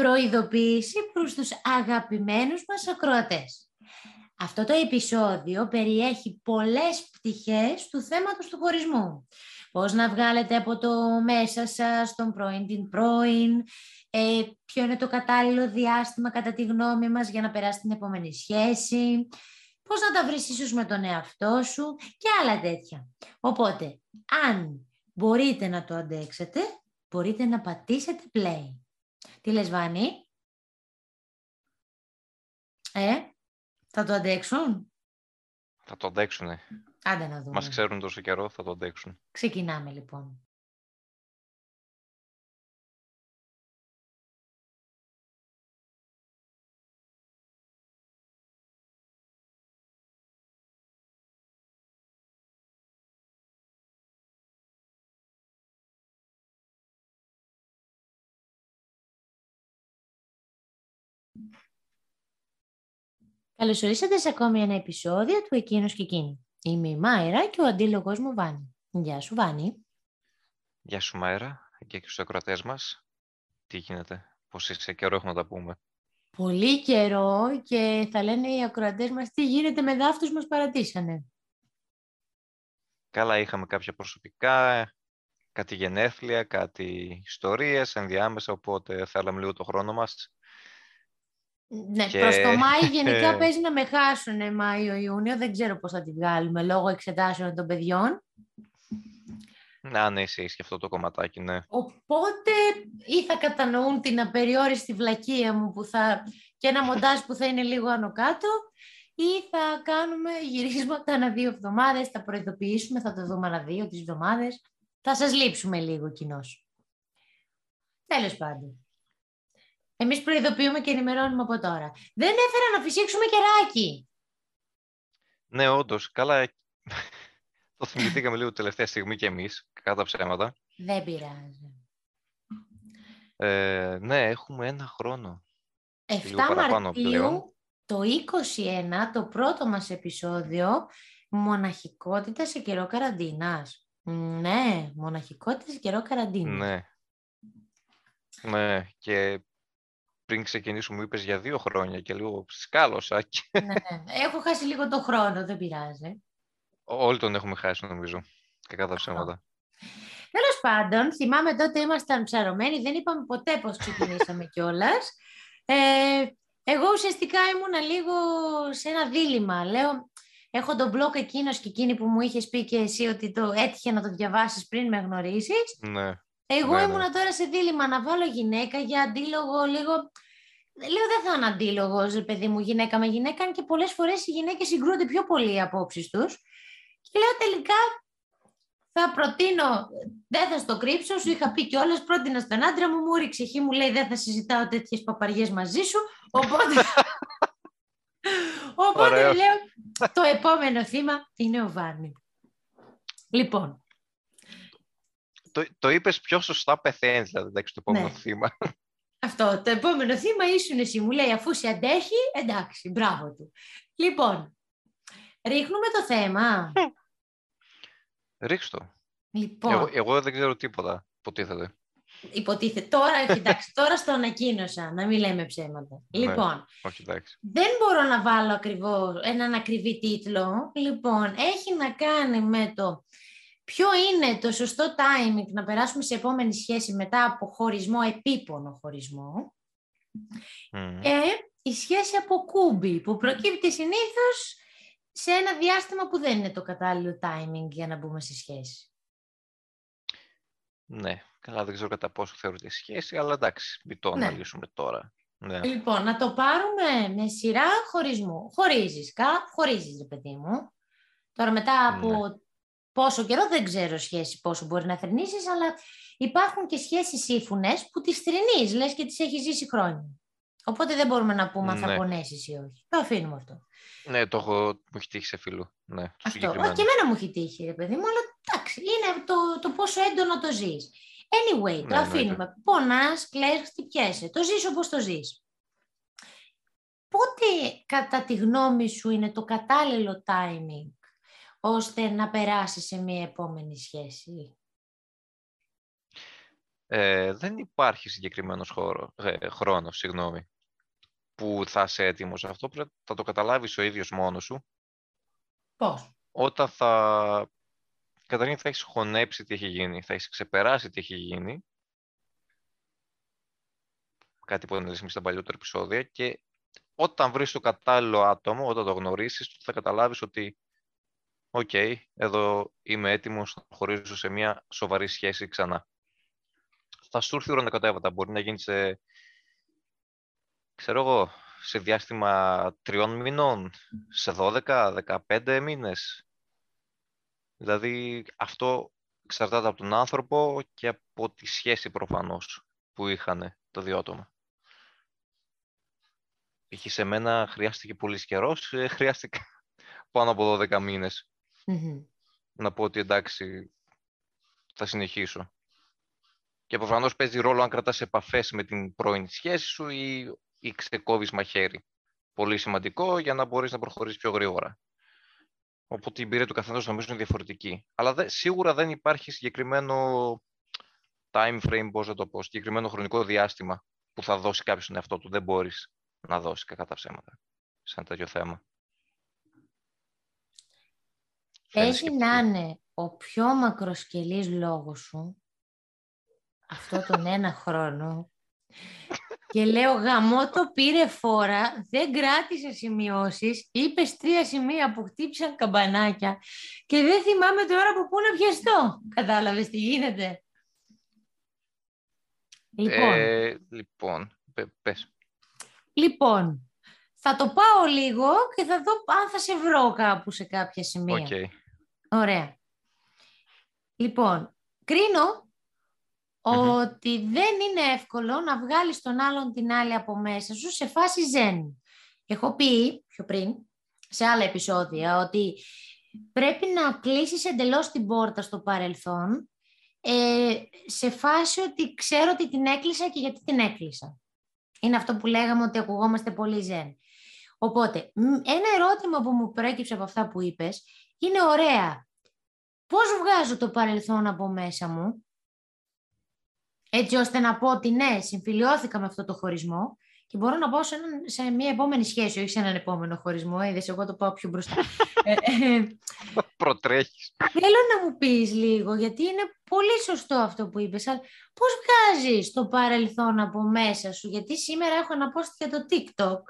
προειδοποίηση προς τους αγαπημένους μας ακροατές. Αυτό το επεισόδιο περιέχει πολλές πτυχές του θέματος του χωρισμού. Πώς να βγάλετε από το μέσα σας τον πρώην την πρώην, ε, ποιο είναι το κατάλληλο διάστημα κατά τη γνώμη μας για να περάσει την επόμενη σχέση, πώς να τα βρεις ίσως με τον εαυτό σου και άλλα τέτοια. Οπότε, αν μπορείτε να το αντέξετε, μπορείτε να πατήσετε play. Τι λες Βάνη; Ε, θα το αντέξουν; Θα το αντέξουνε. Άντε να δούμε. Μας ξέρουν τόσο καιρό, θα το αντέξουν. Ξεκινάμε λοιπόν. Καλώς ορίσατε σε ακόμη ένα επεισόδιο του Εκείνος και Εκείνη. Είμαι η Μάιρα και ο αντίλογος μου Βάνη. Γεια σου Βάνη. Γεια σου Μάιρα και στους ακροατές μας. Τι γίνεται, πώς είσαι, καιρό έχουμε να τα πούμε. Πολύ καιρό και θα λένε οι ακροατές μας τι γίνεται με δάφτους μας παρατήσανε. Καλά, είχαμε κάποια προσωπικά, κάτι γενέθλια, κάτι ιστορίες ενδιάμεσα, οπότε θέλαμε λίγο το χρόνο μας ναι, και... προς το Μάη γενικά παίζει να με χάσουν Μάιο-Ιούνιο. Δεν ξέρω πώς θα τη βγάλουμε λόγω εξετάσεων των παιδιών. Να, ναι, εσύ και αυτό το κομματάκι, ναι. Οπότε ή θα κατανοούν την απεριόριστη βλακεία μου που θα... και ένα μοντάζ που θα είναι λίγο άνω κάτω ή θα κάνουμε γυρίσματα ανά δύο εβδομάδες, θα προειδοποιήσουμε, θα το δούμε ανά δύο τις εβδομάδες. Θα σας λείψουμε λίγο κοινώς. Τέλος πάντων. Εμείς προειδοποιούμε και ενημερώνουμε από τώρα. Δεν έφερα να φυσήξουμε κεράκι. Ναι, όντως. Καλά. το θυμηθήκαμε λίγο τελευταία στιγμή κι εμείς, κατά ψέματα. Δεν πειράζει. Ε, ναι, έχουμε ένα χρόνο. 7 Μαρτίου, το 21, το πρώτο μας επεισόδιο, μοναχικότητα σε καιρό καραντίνας. Ναι, μοναχικότητα σε καιρό καραντίνας. Ναι. Ναι, και πριν ξεκινήσουμε μου είπες για δύο χρόνια και λίγο σκάλωσα. Και... Ναι, ναι. Έχω χάσει λίγο το χρόνο, δεν πειράζει. Όλοι τον έχουμε χάσει νομίζω, κακά τα ψέματα. Τέλος πάντων, θυμάμαι τότε ήμασταν ψαρωμένοι, δεν είπαμε ποτέ πώς ξεκινήσαμε κιόλας. Ε, εγώ ουσιαστικά ήμουνα λίγο σε ένα δίλημα. Λέω, έχω τον blog εκείνος και εκείνη που μου είχες πει και εσύ ότι το έτυχε να το διαβάσεις πριν με γνωρίσεις. Ναι. Εγώ ναι, ήμουνα τώρα σε δίλημα να βάλω γυναίκα για αντίλογο λίγο. Λέω δεν θα είναι αντίλογος, παιδί μου, γυναίκα με γυναίκα, αν και πολλές φορές οι γυναίκες συγκρούονται πιο πολύ οι απόψεις τους. Και λέω τελικά θα προτείνω, δεν θα στο κρύψω, σου είχα πει κιόλας, πρότεινα στον άντρα μου, μου ρίξε χή, μου λέει δεν θα συζητάω τέτοιες παπαριές μαζί σου. Οπότε. Οπότε λέω, το επόμενο θύμα είναι ο Βάνη. Λοιπόν, το, το είπες πιο σωστά πεθαίνεις, δηλαδή, εντάξει, το επόμενο ναι. θύμα. Αυτό, το επόμενο θύμα ήσουν εσύ, μου λέει, αφού σε αντέχει, εντάξει, μπράβο του. Λοιπόν, ρίχνουμε το θέμα. Ρίξτε Λοιπόν. Εγώ, εγώ δεν ξέρω τίποτα, υποτίθεται. Υποτίθεται. Τώρα, εντάξει, τώρα στο ανακοίνωσα, να μην λέμε ψέματα. Ναι, λοιπόν, όχι, εντάξει. δεν μπορώ να βάλω ακριβώς έναν ακριβή τίτλο. Λοιπόν, έχει να κάνει με το ποιο είναι το σωστό timing να περάσουμε σε επόμενη σχέση μετά από χωρισμό, επίπονο χωρισμό. Mm. Ε, η σχέση από κούμπι που προκύπτει συνήθως σε ένα διάστημα που δεν είναι το κατάλληλο timing για να μπούμε σε σχέση. Ναι, καλά δεν ξέρω κατά πόσο θεωρείται σχέση, αλλά εντάξει, μην το ναι. αναλύσουμε τώρα. Ναι. Λοιπόν, να το πάρουμε με σειρά χωρισμού. Χωρίζεις, κα, χωρίζεις ρε παιδί μου. Τώρα μετά από ναι πόσο καιρό δεν ξέρω σχέση πόσο μπορεί να θρυνήσεις, αλλά υπάρχουν και σχέσεις σύμφωνες που τις θρυνείς, λες και τις έχεις ζήσει χρόνια. Οπότε δεν μπορούμε να πούμε αν θα ναι. πονέσεις ή όχι. Το αφήνουμε αυτό. Ναι, το έχω, μου έχει τύχει σε φίλο. Ναι, αυτό. Και εμένα μου έχει τύχει, ρε παιδί μου, αλλά εντάξει, είναι το, το πόσο έντονο το ζεις. Anyway, το ναι, αφήνουμε. Ναι, Πονάς, κλαις, χτυπιέσαι. Το ζεις όπως το ζεις. Πότε, κατά τη γνώμη σου, είναι το κατάλληλο timing ώστε να περάσει σε μια επόμενη σχέση. ε, δεν υπάρχει συγκεκριμένος χώρο, ε, χρόνος συγγνώμη, που θα είσαι έτοιμος. Αυτό θα το καταλάβεις ο ίδιος μόνος σου. Πώς; Όταν θα... Καταρχήν θα έχεις χωνέψει τι έχει γίνει, θα έχεις ξεπεράσει τι έχει γίνει. Κάτι που είναι στα παλιότερα επεισόδια και όταν βρεις το κατάλληλο άτομο, όταν το γνωρίσεις, θα καταλάβεις ότι οκ, εδώ είμαι έτοιμος να προχωρήσω σε μια σοβαρή σχέση ξανά. Θα σου έρθει ουρανοκατέβατα, μπορεί να γίνει σε, ξέρω εγώ, σε διάστημα τριών μηνών, σε 12, 15 μήνες. Δηλαδή αυτό εξαρτάται από τον άνθρωπο και από τη σχέση προφανώς που είχαν το δύο άτομα. Είχε σε μένα χρειάστηκε πολύς καιρός, ε, χρειάστηκε πάνω από 12 μηνες Να πω ότι εντάξει, θα συνεχίσω. Και προφανώς παίζει ρόλο αν κρατάς επαφές με την πρώην σχέσης σου ή, ή ξεκόβεις μαχαίρι. Πολύ σημαντικό για να μπορείς να προχωρήσεις πιο γρήγορα. Οπότε η εμπειρία του καθενός νομίζω είναι διαφορετική. Αλλά δε, σίγουρα δεν υπάρχει συγκεκριμένο time frame, πώς να το πω, συγκεκριμένο χρονικό διάστημα που θα δώσει κάποιος τον εαυτό του. Δεν μπορείς να δώσεις κακά τα ψέματα σαν τέτοιο θέμα. Έχει να είναι ο πιο μακροσκελής λόγος σου αυτό τον ένα χρόνο και λέω γαμό το πήρε φόρα, δεν κράτησε σημειώσεις, είπες τρία σημεία που χτύπησαν καμπανάκια και δεν θυμάμαι τώρα από πού να πιαστώ. Κατάλαβες τι γίνεται. Λοιπόν, ε, λοιπόν πες. Λοιπόν, θα το πάω λίγο και θα δω αν θα σε βρω κάπου σε κάποια σημεία. Okay. Ωραία. Λοιπόν, κρίνω ότι δεν είναι εύκολο να βγάλεις τον άλλον την άλλη από μέσα σου σε φάση ζεν. Έχω πει πιο πριν, σε άλλα επεισόδια, ότι πρέπει να κλείσεις εντελώς την πόρτα στο παρελθόν ε, σε φάση ότι ξέρω ότι την έκλεισα και γιατί την έκλεισα. Είναι αυτό που λέγαμε ότι ακουγόμαστε πολύ ζεν. Οπότε, ένα ερώτημα που μου προέκυψε από αυτά που είπες είναι ωραία. Πώς βγάζω το παρελθόν από μέσα μου, έτσι ώστε να πω ότι ναι, συμφιλιώθηκα με αυτό το χωρισμό και μπορώ να πάω σε, σε μια επόμενη σχέση, όχι σε έναν επόμενο χωρισμό. Είδες, εγώ το πάω πιο μπροστά. ε, ε, Προτρέχεις. Θέλω να μου πεις λίγο, γιατί είναι πολύ σωστό αυτό που είπες, αλλά πώς βγάζεις το παρελθόν από μέσα σου, γιατί σήμερα έχω ένα post για το TikTok.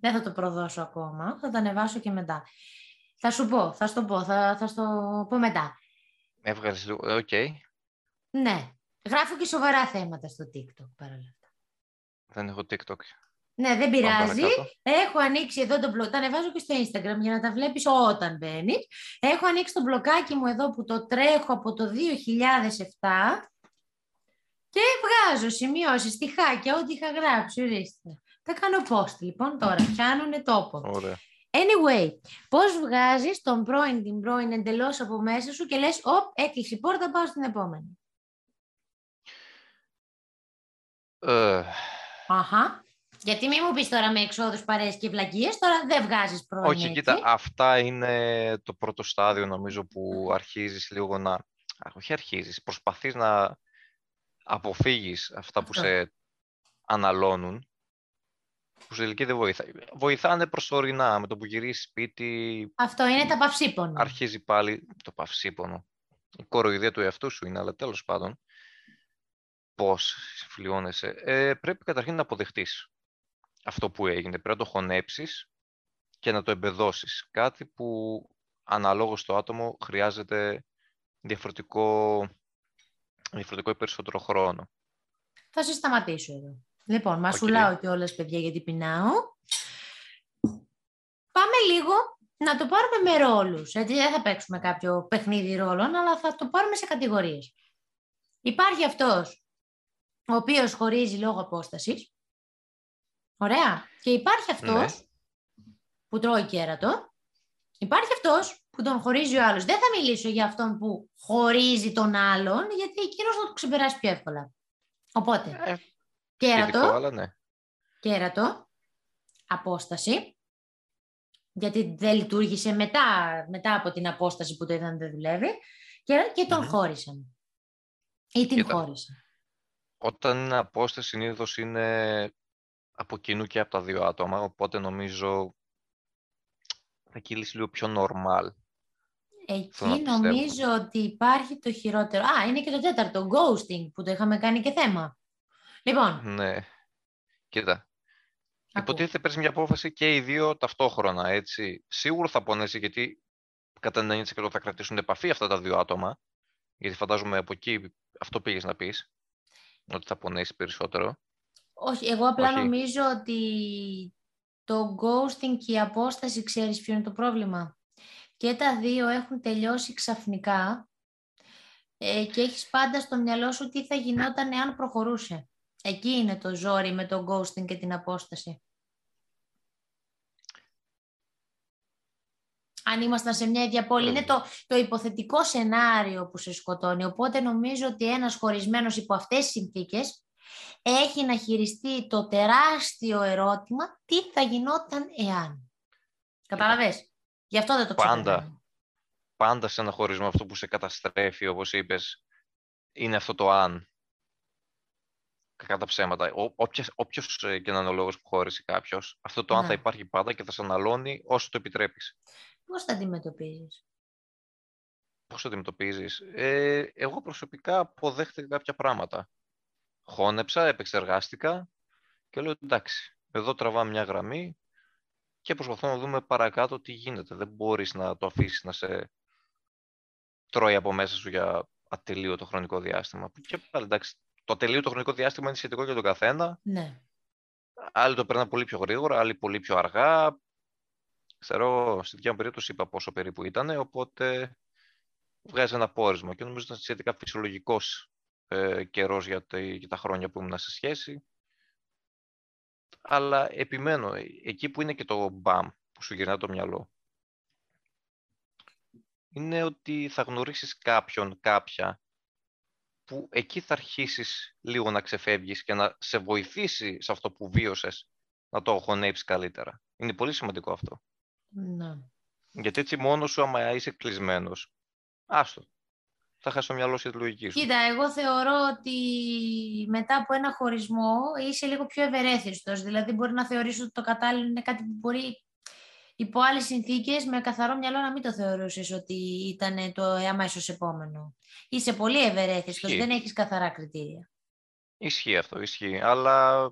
Δεν θα το προδώσω ακόμα, θα το ανεβάσω και μετά. Θα σου πω, θα σου το πω, θα, θα στο πω μετά. Έβγαλες λίγο, ok. Okay. Ναι, γράφω και σοβαρά θέματα στο TikTok παρόλα αυτά. Δεν έχω TikTok. Ναι, δεν πειράζει. Έχω ανοίξει εδώ το blog. Τα ανεβάζω και στο Instagram για να τα βλέπεις όταν μπαίνεις. Έχω ανοίξει το μπλογκάκι μου εδώ που το τρέχω από το 2007 και βγάζω σημειώσεις, στιχάκια, ό,τι είχα γράψει. Ορίστε. Τα κάνω post λοιπόν τώρα. Πιάνουν τόπο. Ωραία. Anyway, πώς βγάζεις τον πρώην την πρώην εντελώς από μέσα σου και λες, οπ, έκλεισε η πόρτα, πάω στην επόμενη. Uh... Αχα. Γιατί μην μου πεις τώρα με εξόδους, παρέες και βλακίες, τώρα δεν βγάζεις πρώην Όχι, κοίτα, αυτά είναι το πρώτο στάδιο νομίζω που αρχίζεις λίγο να... Όχι αρχίζεις, προσπαθείς να αποφύγεις αυτά που σε αναλώνουν, που σε τελική δεν βοηθάει. Βοηθάνε προσωρινά, με το που γυρίσεις σπίτι... Αυτό είναι τα παυσίπονα. Αρχίζει πάλι το παυσίπονο. Η κοροϊδία του εαυτού σου είναι, αλλά τέλος πάντων, πώς συμφιλιώνεσαι. Ε, πρέπει καταρχήν να αποδεχτείς αυτό που έγινε. Πρέπει να το χωνέψεις και να το εμπεδώσεις. Κάτι που αναλόγως στο άτομο χρειάζεται διαφορετικό, διαφορετικό ή περισσότερο χρόνο. Θα σε σταματήσω εδώ. Λοιπόν, μασουλάω και όλες παιδιά γιατί πεινάω. Πάμε λίγο να το πάρουμε με ρόλους. Έτσι δεν θα παίξουμε κάποιο παιχνίδι ρόλων, αλλά θα το πάρουμε σε κατηγορίες. Υπάρχει αυτός ο οποίος χωρίζει λόγω απόστασης. Ωραία. Και υπάρχει αυτός ναι. που τρώει κέρατο. Υπάρχει αυτός που τον χωρίζει ο άλλος. Δεν θα μιλήσω για αυτόν που χωρίζει τον άλλον, γιατί εκείνος θα το ξεπεράσει πιο εύκολα. Οπότε, ε, κέρατο, ναι. κέρατο, απόσταση, γιατί δεν λειτουργήσε μετά, μετά από την απόσταση που το είδαν δεν δουλεύει, και, και τον mm χώρισαν. Ή την χώρισαν. Όταν είναι απόσταση συνήθως είναι από κοινού και από τα δύο άτομα, οπότε νομίζω θα κύλησε λίγο πιο normal. Εκεί νομίζω ότι υπάρχει το χειρότερο. Α, είναι και το τέταρτο, ghosting, που το είχαμε κάνει και θέμα. Λοιπόν. Ναι. Κοίτα. Ακούω. Υποτίθεται παίρνεις μια απόφαση και οι δύο ταυτόχρονα, έτσι. Σίγουρα θα πονέσει, γιατί κατά 90% θα κρατήσουν επαφή αυτά τα δύο άτομα. Γιατί φαντάζομαι από εκεί αυτό πήγες να πεις. Ότι θα πονέσει περισσότερο. Όχι, εγώ απλά νομίζω ότι το ghosting και η απόσταση, ξέρεις ποιο είναι το πρόβλημα. Και τα δύο έχουν τελειώσει ξαφνικά ε, και έχεις πάντα στο μυαλό σου τι θα γινόταν εάν προχωρούσε. Εκεί είναι το ζόρι με το ghosting και την απόσταση. Αν ήμασταν σε μια ίδια πόλη, είναι το, το υποθετικό σενάριο που σε σκοτώνει. Οπότε νομίζω ότι ένας χωρισμένος υπό αυτές τις συνθήκες έχει να χειριστεί το τεράστιο ερώτημα τι θα γινόταν εάν. Κατάλαβες; Γι' αυτό δεν το ξέρω. Πάντα, πάντα σε ένα χωρισμό αυτό που σε καταστρέφει, όπως είπες, είναι αυτό το αν. Κατά ψέματα. Όποιος, όποιος ε, και να είναι ο λόγος που χώρισε κάποιος, αυτό το αν θα ναι. υπάρχει πάντα και θα σε αναλώνει όσο το επιτρέπεις. Πώς θα αντιμετωπίζεις; Πώς το αντιμετωπίζεις; Ε, εγώ προσωπικά αποδέχτηκα κάποια πράγματα χώνεψα, επεξεργάστηκα και λέω εντάξει, εδώ τραβάμε μια γραμμή και προσπαθούμε να δούμε παρακάτω τι γίνεται. Δεν μπορείς να το αφήσεις να σε τρώει από μέσα σου για ατελείωτο χρονικό διάστημα. Και πάλι εντάξει, το ατελείωτο χρονικό διάστημα είναι σχετικό για τον καθένα. Ναι. Άλλοι το παίρνουν πολύ πιο γρήγορα, άλλοι πολύ πιο αργά. Ξέρω, στη δικιά μου περίπτωση είπα πόσο περίπου ήταν, οπότε βγάζει ένα πόρισμα και νομίζω ότι ήταν σχετικά φυσιολογικός ε, καιρός για, τα χρόνια που ήμουν σε σχέση. Αλλά επιμένω, ε, εκεί που είναι και το μπαμ που σου γυρνά το μυαλό, είναι ότι θα γνωρίσεις κάποιον, κάποια, που εκεί θα αρχίσεις λίγο να ξεφεύγεις και να σε βοηθήσει σε αυτό που βίωσες να το χωνέψεις καλύτερα. Είναι πολύ σημαντικό αυτό. Ναι. Γιατί έτσι μόνος σου, άμα είσαι κλεισμένος, άστο θα χάσει το μυαλό σου τη λογική σου. Κοίτα, εγώ θεωρώ ότι μετά από ένα χωρισμό είσαι λίγο πιο ευερέθιστος. Δηλαδή, μπορεί να θεωρήσει ότι το κατάλληλο είναι κάτι που μπορεί υπό άλλες συνθήκες με καθαρό μυαλό να μην το θεωρούσες ότι ήταν το αμέσως επόμενο. Είσαι πολύ ευερέθιστος, δεν έχεις καθαρά κριτήρια. Ισχύει αυτό, ισχύει. Αλλά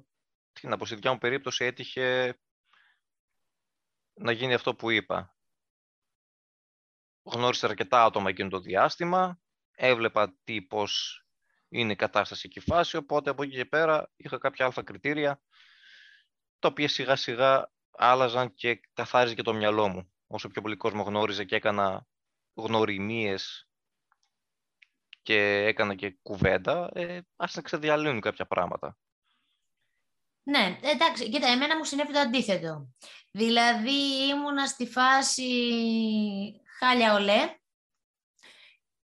τι να πω, στη δικιά μου περίπτωση έτυχε να γίνει αυτό που είπα. Γνώρισα αρκετά άτομα εκείνο το διάστημα έβλεπα τι, πώς είναι η κατάσταση και η φάση, οπότε από εκεί και πέρα είχα κάποια αλφα κριτήρια, τα οποία σιγά σιγά άλλαζαν και καθάριζε και το μυαλό μου. Όσο πιο πολύ κόσμο γνώριζε και έκανα γνωριμίες και έκανα και κουβέντα, ε, ας να ξεδιαλύνουν κάποια πράγματα. Ναι, εντάξει, κοίτα, εμένα μου συνέβη το αντίθετο. Δηλαδή ήμουνα στη φάση χάλια ολέ,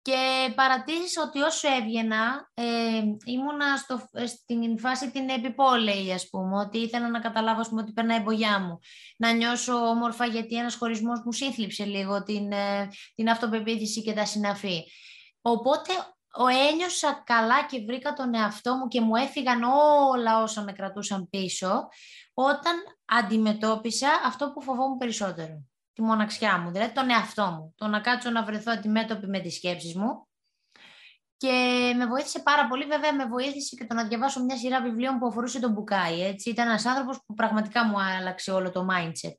και παρατήρησα ότι όσο έβγαινα, ε, ήμουνα στο, στην φάση την επιπόλαιη, ας πούμε, ότι ήθελα να καταλάβω, ας πούμε, ότι περνάει η μπογιά μου. Να νιώσω όμορφα, γιατί ένας χωρισμός μου σύνθλιψε λίγο την, ε, την αυτοπεποίθηση και τα συναφή. Οπότε ο ένιωσα καλά και βρήκα τον εαυτό μου και μου έφυγαν όλα όσα με κρατούσαν πίσω, όταν αντιμετώπισα αυτό που φοβόμουν περισσότερο τη μοναξιά μου, δηλαδή τον εαυτό μου. Το να κάτσω να βρεθώ αντιμέτωπη με τις σκέψεις μου. Και με βοήθησε πάρα πολύ, βέβαια με βοήθησε και το να διαβάσω μια σειρά βιβλίων που αφορούσε τον Μπουκάη. Έτσι. Ήταν ένας άνθρωπος που πραγματικά μου άλλαξε όλο το mindset.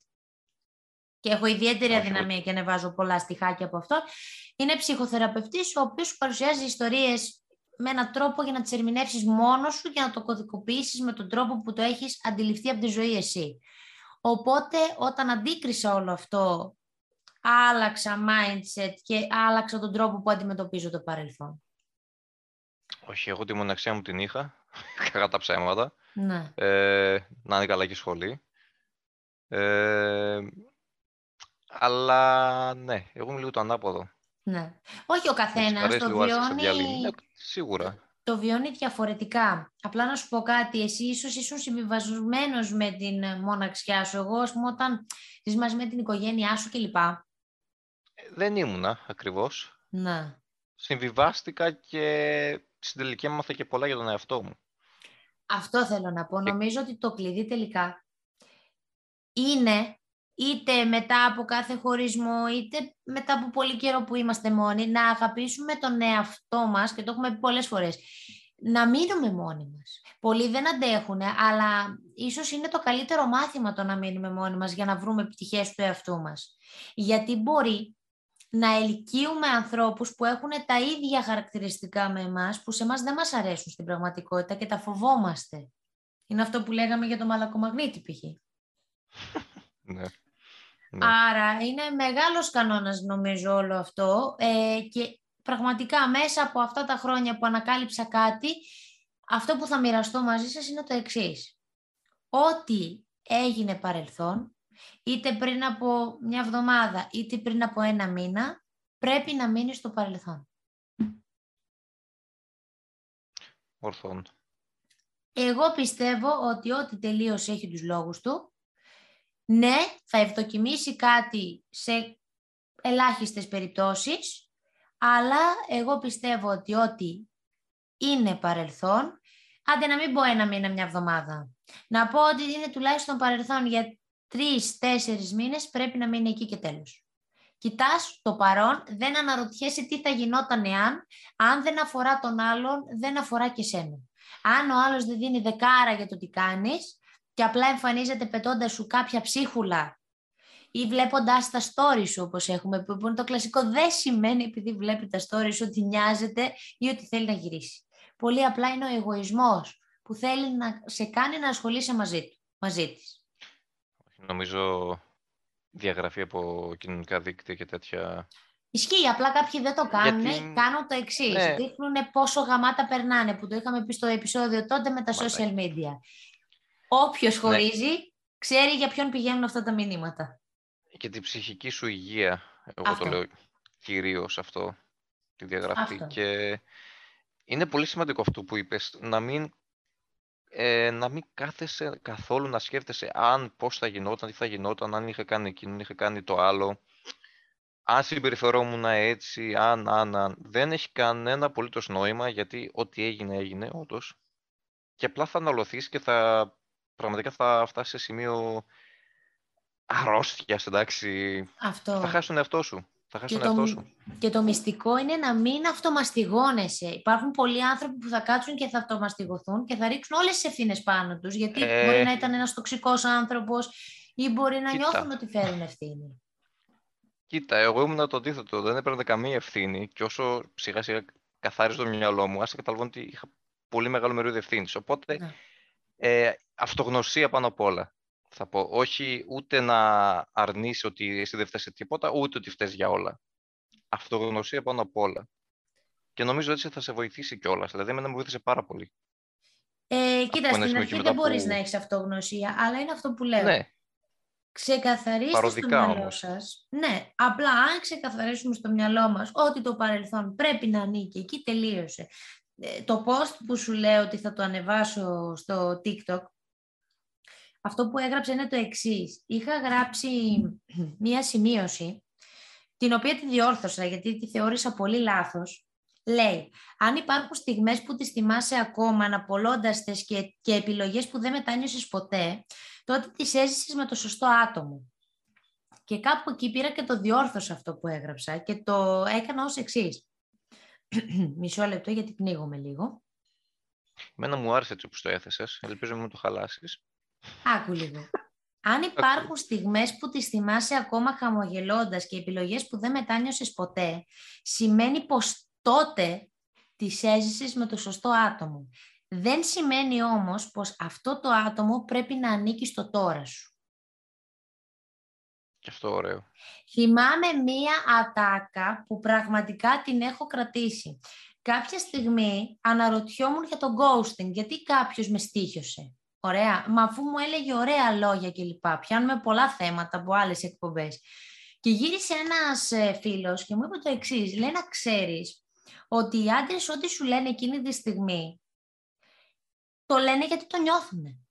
Και έχω ιδιαίτερη αδυναμία και ανεβάζω πολλά στοιχάκια από αυτό. Είναι ψυχοθεραπευτής, ο οποίος σου παρουσιάζει ιστορίες με έναν τρόπο για να τις ερμηνεύσεις μόνος σου και να το κωδικοποιήσεις με τον τρόπο που το έχεις αντιληφθεί από τη ζωή εσύ. Οπότε όταν αντίκρισα όλο αυτό, άλλαξα mindset και άλλαξα τον τρόπο που αντιμετωπίζω το παρελθόν. Όχι, εγώ τη μοναξιά μου την είχα, κατά τα ψέματα. Ναι. Ε, να είναι καλά και σχολή. Ε, αλλά ναι, εγώ είμαι λίγο το ανάποδο. Ναι. Όχι ο καθένας, το βιώνει... Ναι, σίγουρα το βιώνει διαφορετικά. Απλά να σου πω κάτι, εσύ ίσως ήσουν συμβιβασμένος με την μοναξιά σου. Εγώ, ας πούμε, όταν ζεις μαζί με την οικογένειά σου κλπ. Ε, δεν ήμουνα, ακριβώς. Ναι. Συμβιβάστηκα και στην τελική έμαθα και πολλά για τον εαυτό μου. Αυτό θέλω να πω. Νομίζω ότι το κλειδί τελικά είναι είτε μετά από κάθε χωρισμό, είτε μετά από πολύ καιρό που είμαστε μόνοι, να αγαπήσουμε τον εαυτό μας, και το έχουμε πει πολλές φορές, να μείνουμε μόνοι μας. Πολλοί δεν αντέχουν, αλλά ίσως είναι το καλύτερο μάθημα το να μείνουμε μόνοι μας για να βρούμε πτυχές του εαυτού μας. Γιατί μπορεί να ελκύουμε ανθρώπους που έχουν τα ίδια χαρακτηριστικά με εμάς, που σε εμάς δεν μας αρέσουν στην πραγματικότητα και τα φοβόμαστε. Είναι αυτό που λέγαμε για το μαλακομαγνήτη π.χ. Ναι. Ναι. Άρα είναι μεγάλος κανόνας νομίζω όλο αυτό ε, και πραγματικά μέσα από αυτά τα χρόνια που ανακάλυψα κάτι, αυτό που θα μοιραστώ μαζί σας είναι το εξής. Ό,τι έγινε παρελθόν, είτε πριν από μια εβδομάδα, είτε πριν από ένα μήνα, πρέπει να μείνει στο παρελθόν. Ορθόν. Εγώ πιστεύω ότι ό,τι τελείωσε έχει τους λόγους του ναι, θα ευδοκιμήσει κάτι σε ελάχιστες περιπτώσεις, αλλά εγώ πιστεύω ότι ό,τι είναι παρελθόν, άντε να μην πω ένα μήνα, μια εβδομάδα. Να πω ότι είναι τουλάχιστον παρελθόν για τρεις-τέσσερις μήνες, πρέπει να μείνει εκεί και τέλος. Κοιτάς το παρόν, δεν αναρωτιέσαι τι θα γινόταν εάν, αν δεν αφορά τον άλλον, δεν αφορά και σένα. Αν ο άλλος δεν δίνει δεκάρα για το τι κάνεις, και απλά εμφανίζεται πετώντας σου κάποια ψίχουλα ή βλέποντα τα stories σου, όπως έχουμε που είναι το κλασικό, δεν σημαίνει επειδή βλέπει τα stories ότι νοιάζεται ή ότι θέλει να γυρίσει. Πολύ απλά είναι ο εγωισμός που θέλει να σε κάνει να ασχολείσαι μαζί, του, μαζί της. Νομίζω διαγραφή από κοινωνικά δίκτυα και τέτοια... Ισχύει, απλά κάποιοι δεν το κάνουν. Γιατί... Κάνουν το εξής. Ναι. Δείχνουν πόσο γαμάτα περνάνε, που το είχαμε πει στο επεισόδιο τότε με τα social media. Όποιος ναι. χωρίζει, ξέρει για ποιον πηγαίνουν αυτά τα μηνύματα. Και την ψυχική σου υγεία, εγώ το λέω κυρίως αυτό, τη διαγραφή. Και είναι πολύ σημαντικό αυτό που είπες, να μην, ε, να μην κάθεσαι καθόλου να σκέφτεσαι αν πώς θα γινόταν, τι θα γινόταν, αν είχα κάνει εκείνο, είχα κάνει το άλλο. Αν συμπεριφερόμουν έτσι, αν, αν, αν. Δεν έχει κανένα απολύτως νόημα, γιατί ό,τι έγινε, έγινε, όντως. Και απλά θα αναλωθείς και θα πραγματικά θα φτάσει σε σημείο αρρώστιας, εντάξει. Αυτό. Θα χάσει τον εαυτό σου. Θα χάσει τον εαυτό σου. Και το μυστικό είναι να μην αυτομαστιγώνεσαι. Υπάρχουν πολλοί άνθρωποι που θα κάτσουν και θα αυτομαστιγωθούν και θα ρίξουν όλες τις ευθύνες πάνω τους, γιατί ε... μπορεί να ήταν ένας τοξικός άνθρωπος ή μπορεί να Κοίτα. νιώθουν ότι φέρουν ευθύνη. Κοίτα, εγώ ήμουν το αντίθετο. Δεν έπαιρνε καμία ευθύνη και όσο σιγά σιγά καθάριζε το μυαλό μου, άσε καταλαβαίνω ότι είχα πολύ μεγάλο μερίδιο ευθύνης. Οπότε ναι. Ε, αυτογνωσία πάνω απ' όλα. Θα πω. Όχι ούτε να αρνήσει ότι εσύ δεν φταίει σε τίποτα, ούτε ότι φταίει για όλα. Αυτογνωσία πάνω απ' όλα. Και νομίζω έτσι θα σε βοηθήσει κιόλας. Δηλαδή, εμένα με βοήθησε πάρα πολύ. Ε, κοίτα, στην αρχή δεν μπορείς να έχεις αυτογνωσία, αλλά είναι αυτό που λέω. Ναι. Ξεκαθαρίστε στο μυαλό σας. Ναι, απλά αν ξεκαθαρίσουμε στο μυαλό μας ότι το παρελθόν πρέπει να ανήκει, εκεί τελείωσε. Ε, το post που σου λέω ότι θα το ανεβάσω στο TikTok, αυτό που έγραψε είναι το εξής. Είχα γράψει μία σημείωση, την οποία τη διόρθωσα γιατί τη θεώρησα πολύ λάθος. Λέει, αν υπάρχουν στιγμές που τις θυμάσαι ακόμα αναπολώντας τες και, και επιλογές που δεν μετάνιωσες ποτέ, τότε τις έζησες με το σωστό άτομο. Και κάπου εκεί πήρα και το διόρθωσα αυτό που έγραψα και το έκανα ως εξής. Μισό λεπτό γιατί πνίγομαι λίγο. Εμένα μου άρεσε έτσι όπως το έθεσες. Ελπίζω μην το χαλάσεις. Άκου λίγο. Αν υπάρχουν στιγμές που τις θυμάσαι ακόμα χαμογελώντας και επιλογές που δεν μετάνιωσες ποτέ, σημαίνει πως τότε τις έζησες με το σωστό άτομο. Δεν σημαίνει όμως πως αυτό το άτομο πρέπει να ανήκει στο τώρα σου. Και αυτό ωραίο. Θυμάμαι μία ατάκα που πραγματικά την έχω κρατήσει. Κάποια στιγμή αναρωτιόμουν για το ghosting, γιατί κάποιος με στήχιωσε. Ωραία. Μα αφού μου έλεγε ωραία λόγια κλπ. Πιάνουμε πολλά θέματα από άλλες εκπομπές. Και γύρισε ένας ε, φίλος και μου είπε το εξής. Λέει να ξέρεις ότι οι άντρες ό,τι σου λένε εκείνη τη στιγμή, το λένε γιατί το νιώθουν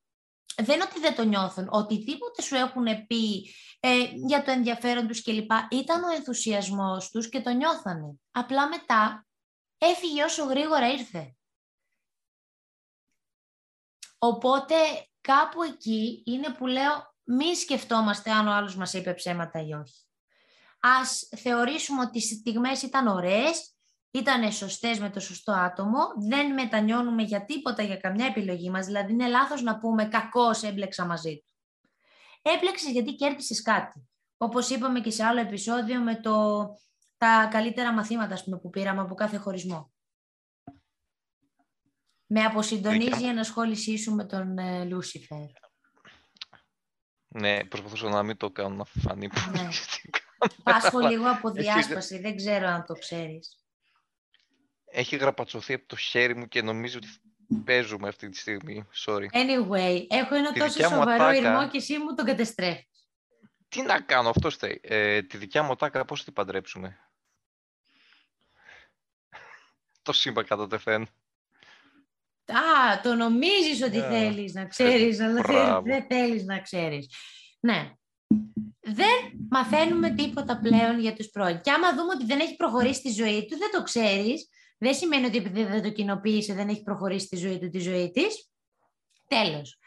δεν είναι ότι δεν το νιώθουν. Οτιδήποτε σου έχουν πει ε, για το ενδιαφέρον τους κλπ. Ήταν ο ενθουσιασμός τους και το νιώθανε. Απλά μετά έφυγε όσο γρήγορα ήρθε. Οπότε κάπου εκεί είναι που λέω μη σκεφτόμαστε αν ο άλλος μας είπε ψέματα ή όχι. Ας θεωρήσουμε ότι οι στιγμές ήταν ωραίες, ήταν σωστές με το σωστό άτομο, δεν μετανιώνουμε για τίποτα για καμιά επιλογή μας, δηλαδή είναι λάθος να πούμε κακώς έμπλεξα μαζί του. Έπλεξες γιατί κέρδισες κάτι. Όπως είπαμε και σε άλλο επεισόδιο με το, τα καλύτερα μαθήματα πούμε, που πήραμε από κάθε χωρισμό. Με αποσυντονίζει η ενασχόλησή σου με τον ε, Λούσιφερ. Ναι, προσπαθούσα να μην το κάνω να φανεί ναι. Πάσχω λίγο από διάσπαση, δεν ξέρω αν το ξέρεις. Έχει γραπατσωθεί από το χέρι μου και νομίζω ότι παίζουμε αυτή τη στιγμή. Sorry. Anyway, έχω ένα τόσο σοβαρό ήρμο και εσύ μου τον κατεστρέφεις. Τι να κάνω, αυτό θέλει. Ε, τη δικιά μου τάκα πώς θα την παντρέψουμε; το σύμπαν κατά τεφέν. Α, το νομίζεις ότι yeah. θέλεις να ξέρεις, αλλά δεν θέλεις να ξέρεις. Ναι. Δεν μαθαίνουμε τίποτα πλέον για τους πρώην. Και άμα δούμε ότι δεν έχει προχωρήσει τη ζωή του, δεν το ξέρεις. Δεν σημαίνει ότι επειδή δεν το κοινοποίησε δεν έχει προχωρήσει τη ζωή του τη ζωή της. Τέλος.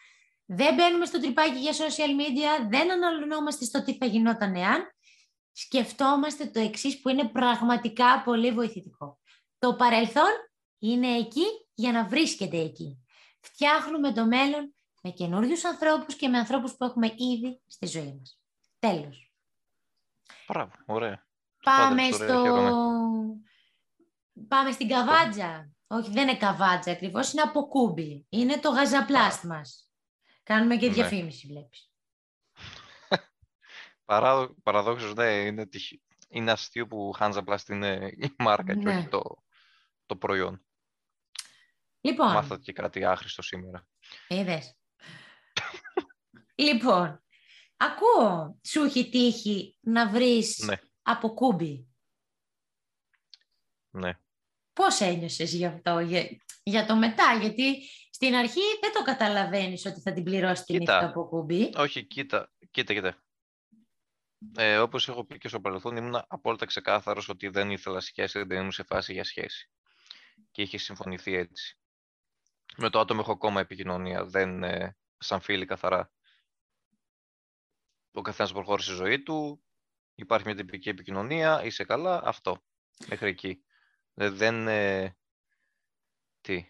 Δεν μπαίνουμε στο τρυπάκι για social media, δεν αναλυνόμαστε στο τι θα γινόταν εάν. Σκεφτόμαστε το εξής που είναι πραγματικά πολύ βοηθητικό. Το παρελθόν είναι εκεί για να βρίσκεται εκεί. Φτιάχνουμε το μέλλον με καινούριους ανθρώπους και με ανθρώπους που έχουμε ήδη στη ζωή μας. Τέλος. Μπράβο, ωραία. Πάμε στο... Πάμε στην καβάτζα. Όχι, δεν είναι καβάτζα ακριβώς, είναι αποκούμπι. Είναι το γαζαπλάστ μας. Κάνουμε και ναι. διαφήμιση, βλέπεις. Παράδο... Παραδόξως, ναι, είναι, είναι αστείο που Hansaplast είναι η μάρκα και όχι ναι. το, το προϊόν. Λοιπόν. Μάθατε και κάτι άχρηστο σήμερα. Είδες. λοιπόν, ακούω, σου έχει τύχει να βρεις ναι. από κούμπι; Ναι. Πώς ένιωσες γι' αυτό, για, το μετά, γιατί στην αρχή δεν το καταλαβαίνεις ότι θα την πληρώσει τη νύχτα από κούμπι. Όχι, κοίτα, κοίτα, κοίτα. Ε, όπως έχω πει και στο παρελθόν, ήμουν απόλυτα ξεκάθαρος ότι δεν ήθελα σχέση, δεν ήμουν σε φάση για σχέση. Και είχε συμφωνηθεί έτσι. Με το άτομο έχω ακόμα επικοινωνία, δεν ε, σαν φίλοι καθαρά. Ο καθένας προχώρησε στη ζωή του, υπάρχει μια τυπική επικοινωνία, είσαι καλά, αυτό. Μέχρι εκεί. Ε, δεν... Ε, τι.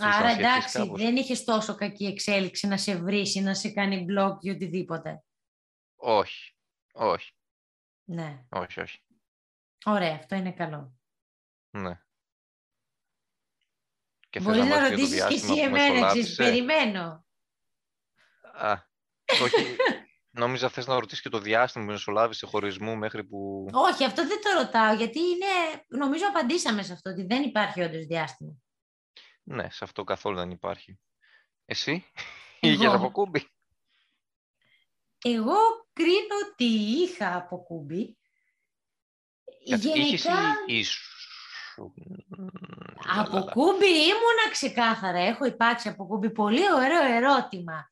Άρα εντάξει, δεν είχες τόσο κακή εξέλιξη να σε βρεις ή να σε κάνει blog ή οτιδήποτε. Όχι. Όχι. Ναι. Όχι, όχι. Ωραία, αυτό είναι καλό. Ναι. Και Μπορείς να, να ρωτήσεις και εσύ εμένα, ξέρεις, περιμένω. Α, όχι. Νόμιζα θες να ρωτήσεις και το διάστημα που μεσολάβησε χωρισμού μέχρι που... Όχι, αυτό δεν το ρωτάω, γιατί είναι... νομίζω απαντήσαμε σε αυτό, ότι δεν υπάρχει όντως διάστημα. Ναι, σε αυτό καθόλου δεν υπάρχει. Εσύ, είχες αποκούμπι. Εγώ κρίνω ότι είχα αποκούμπι. Γενικά... Αποκούμπι ήμουνα ξεκάθαρα. Έχω υπάρξει αποκούμπι. Πολύ ωραίο ερώτημα.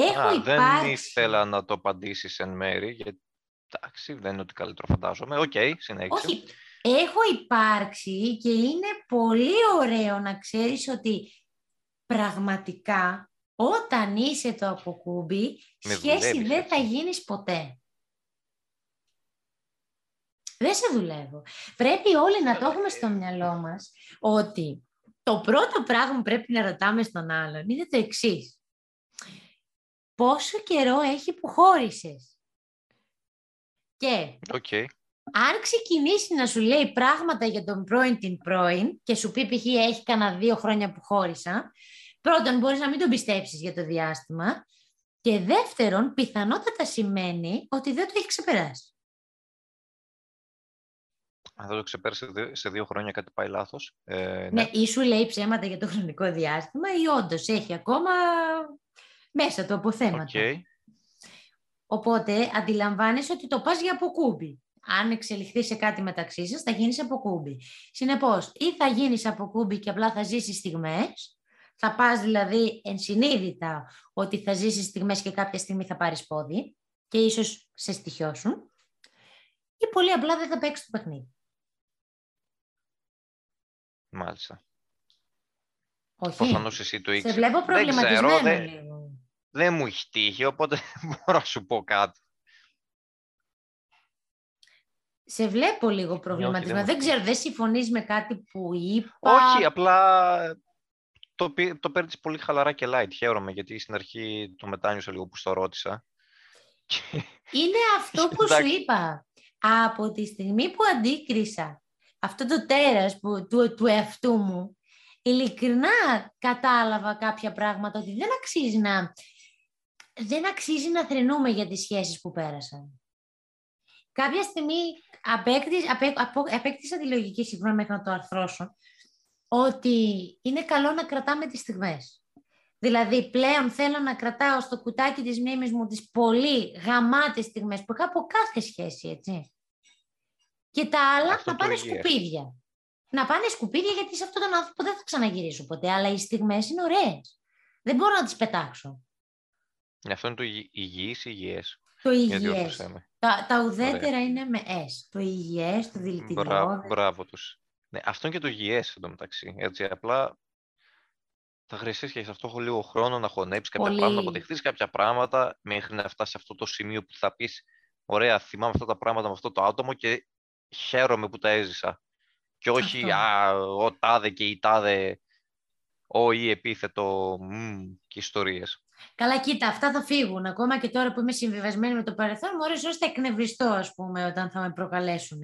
Έχω Α, υπάρξει... Δεν ήθελα να το απαντήσεις εν μέρει, γιατί εντάξει, δεν είναι ό,τι καλύτερο φαντάζομαι. Ok, okay, συνέχισε. Όχι, έχω υπάρξει και είναι πολύ ωραίο να ξέρεις ότι πραγματικά όταν είσαι το αποκούμπι, σχέση δεν θα γίνεις ποτέ. Δεν σε δουλεύω. Πρέπει όλοι να το έχουμε στο μυαλό μας ότι το πρώτο πράγμα που πρέπει να ρωτάμε στον άλλον είναι το εξής. Πόσο καιρό έχει που χώρισες. Και okay. αν ξεκινήσει να σου λέει πράγματα για τον πρώην την πρώην και σου πει π.χ. έχει κανένα δύο χρόνια που χώρισα, πρώτον μπορείς να μην τον πιστέψεις για το διάστημα και δεύτερον πιθανότατα σημαίνει ότι δεν το έχει ξεπεράσει. Αν δεν το ξεπέρασε σε δύο χρόνια κάτι πάει λάθος. Ε, ναι. ναι, ή σου λέει ψέματα για το χρονικό διάστημα ή όντως έχει ακόμα μέσα του αποθέματα. Okay. Οπότε αντιλαμβάνεσαι ότι το πας για αποκούμπι. Αν εξελιχθεί σε κάτι μεταξύ σας, θα γίνεις αποκούμπι. Συνεπώς, ή θα γίνεις αποκούμπι και απλά θα ζήσεις στιγμές, θα πας δηλαδή ενσυνείδητα ότι θα ζήσεις στιγμές και κάποια στιγμή θα πάρεις πόδι και ίσως σε στοιχιώσουν, ή πολύ απλά δεν θα παίξεις το παιχνίδι. Μάλιστα. Όχι. Προφανώς εσύ το ήξερες; Σε βλέπω προβληματισμένο δεν λίγο. Δεν μου έχει τύχει, οπότε δεν μπορώ να σου πω κάτι. Σε βλέπω λίγο προβληματισμένο. δεν, ξέρω, δεν συμφωνείς με κάτι που είπα; Όχι, απλά το, το παίρνεις πολύ χαλαρά και light. Χαίρομαι, γιατί στην αρχή το μετάνιωσα λίγο που στο ρώτησα. Είναι αυτό που σου είπα. Από τη στιγμή που αντίκρισα αυτό το τέρας που, του, του εαυτού μου, ειλικρινά κατάλαβα κάποια πράγματα ότι δεν αξίζει να, δεν αξίζει να θρυνούμε για τις σχέσεις που πέρασαν. Κάποια στιγμή απέκτησα, απέκτησα τη λογική, συγγνώμη μέχρι να το αρθρώσω, ότι είναι καλό να κρατάμε τις στιγμές. Δηλαδή πλέον θέλω να κρατάω στο κουτάκι της μνήμης μου τις πολύ γαμάτες στιγμές που είχα από κάθε σχέση, έτσι. Και τα άλλα να πάνε σκουπίδια. Να πάνε σκουπίδια γιατί σε αυτόν τον άνθρωπο δεν θα ξαναγυρίσω ποτέ, αλλά οι στιγμές είναι ωραίες. Δεν μπορώ να τις πετάξω. Αυτό είναι το υγιής ή υγιές. Το υγιές. Τα, τα ουδέτερα είναι με S. Το υγιές, το δηλητηριώδες. Μπράβο, μπράβο τους. Ναι, αυτό είναι και το υγιές εντωμεταξύ. Έτσι, απλά θα χρειαστείς και σε αυτό έχω λίγο χρόνο να χωνέψεις κάποια πράγματα, να αποδεχτεί κάποια πράγματα μέχρι να φτάσει σε αυτό το σημείο που θα πεις: Ωραία, θυμάμαι αυτά τα πράγματα με αυτό το άτομο και χαίρομαι που τα έζησα. Και όχι α, ο τάδε και η τάδε, ο ή επίθετο μ, και ιστορίες. Καλά, κοίτα, αυτά θα φύγουν. Ακόμα και τώρα που είμαι συμβιβασμένη με το παρελθόν, μου ώρες θα εκνευριστώ, ας πούμε, όταν θα με προκαλέσουν.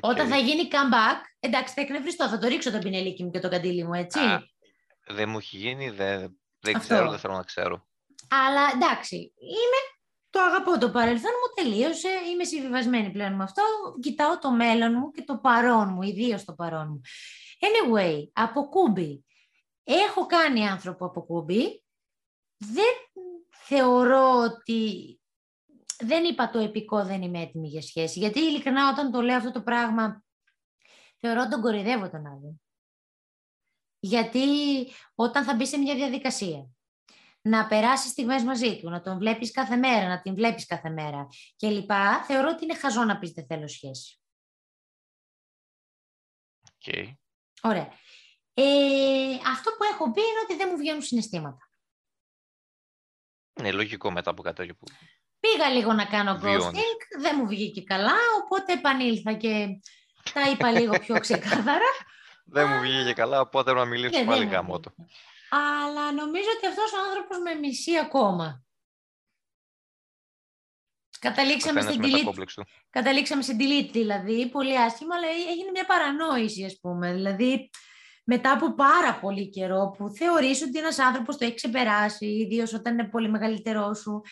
Όταν θα γίνει comeback, εντάξει, θα εκνευριστώ. Θα το ρίξω το πινελίκι μου και το καντήλι μου, έτσι. δεν μου έχει γίνει, δεν, δεν ξέρω, δεν θέλω να ξέρω. Αλλά εντάξει, είμαι, το αγαπώ το παρελθόν μου, τελείωσε. Είμαι συμβιβασμένη πλέον με αυτό. Κοιτάω το μέλλον μου και το παρόν μου, ιδίως το παρόν μου. Anyway, από κούμπι. Έχω κάνει άνθρωπο από κούμπι. Δεν θεωρώ ότι δεν είπα το επικό δεν είμαι έτοιμη για σχέση. Γιατί ειλικρινά όταν το λέω αυτό το πράγμα, θεωρώ τον κορυδεύω τον άλλον. Γιατί όταν θα μπει σε μια διαδικασία, να περάσεις στιγμές μαζί του, να τον βλέπεις κάθε μέρα, να την βλέπεις κάθε μέρα και λοιπά, θεωρώ ότι είναι χαζό να πεις δεν θέλω σχέση. Okay. Ωραία. Ε, αυτό που έχω πει είναι ότι δεν μου βγαίνουν συναισθήματα. Είναι λογικό μετά από κάτι που Πήγα λίγο να κάνω ghosting, δεν μου βγήκε καλά, οπότε επανήλθα και τα είπα λίγο πιο ξεκάθαρα. δεν μου βγήκε καλά, οπότε να μιλήσω πάλι γάμο Αλλά νομίζω ότι αυτός ο άνθρωπος με μισεί ακόμα. Καταλήξαμε στην, delete, καταλήξαμε στην delete δηλαδή, πολύ άσχημα, αλλά έγινε μια παρανόηση ας πούμε. Δηλαδή, μετά από πάρα πολύ καιρό που θεωρείς ότι ένας άνθρωπος το έχει ξεπεράσει, ιδίως όταν είναι πολύ μεγαλύτερός σου,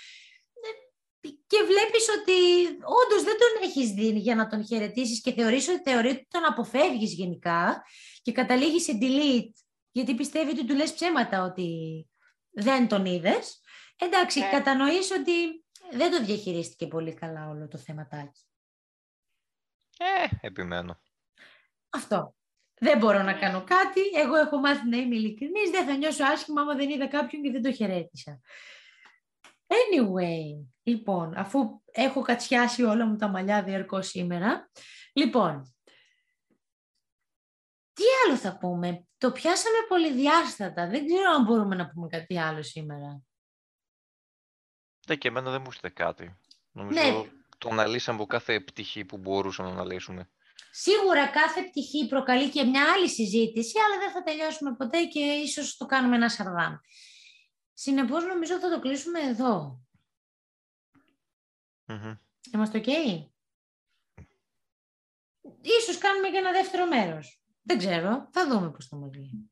και βλέπεις ότι όντως δεν τον έχεις δει για να τον χαιρετήσεις και θεωρείς ότι θεωρεί ότι τον αποφεύγεις γενικά και καταλήγεις σε delete γιατί πιστεύει ότι του λες ψέματα ότι δεν τον είδες. Εντάξει, ναι. κατανοείς ότι δεν το διαχειρίστηκε πολύ καλά όλο το θέματάκι. Ε, επιμένω. Αυτό. Δεν μπορώ να κάνω κάτι. Εγώ έχω μάθει να είμαι ειλικρινής. Δεν θα νιώσω άσχημα άμα δεν είδα κάποιον και δεν το χαιρέτησα. Anyway, λοιπόν, αφού έχω κατσιάσει όλα μου τα μαλλιά διαρκώς σήμερα, λοιπόν, τι άλλο θα πούμε; Το πιάσαμε πολυδιάστατα. Δεν ξέρω αν μπορούμε να πούμε κάτι άλλο σήμερα. Ναι, και εμένα δεν μου ήρθε κάτι. Νομίζω ναι. το αναλύσαμε από κάθε πτυχή που μπορούσαμε να αναλύσουμε. Σίγουρα κάθε πτυχή προκαλεί και μια άλλη συζήτηση, αλλά δεν θα τελειώσουμε ποτέ και ίσως το κάνουμε ένα σαρδάμ. Συνεπώς νομίζω θα το κλείσουμε εδώ. Mm-hmm. Είμαστε ok? Ίσως κάνουμε και ένα δεύτερο μέρος. Δεν ξέρω. Θα δούμε πώς θα μου βγει.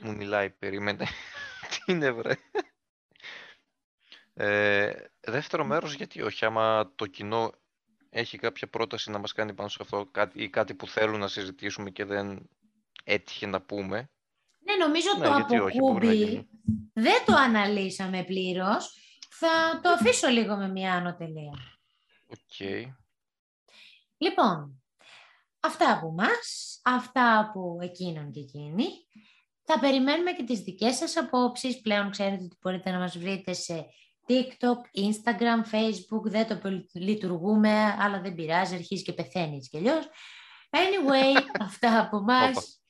Μου μιλάει, περίμενε. Τι είναι, βρε; Ε, δεύτερο μέρος, γιατί όχι, άμα το κοινό έχει κάποια πρόταση να μας κάνει πάνω σε αυτό κάτι, ή κάτι που θέλουν να συζητήσουμε και δεν έτυχε να πούμε, ναι, νομίζω ναι, το αποκούμπι δεν το αναλύσαμε πλήρως. Θα το αφήσω λίγο με μια άνω τελεία. Okay. Λοιπόν, αυτά από μας, αυτά από εκείνον και εκείνη. Θα περιμένουμε και τις δικές σας απόψεις. Πλέον ξέρετε ότι μπορείτε να μας βρείτε σε TikTok, Instagram, Facebook. Δεν το λειτουργούμε, αλλά δεν πειράζει, αρχίζεις και πεθαίνεις έτσι κι αλλιώς. Anyway, αυτά από μας.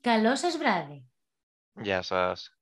Καλό σας βράδυ. Γεια σας.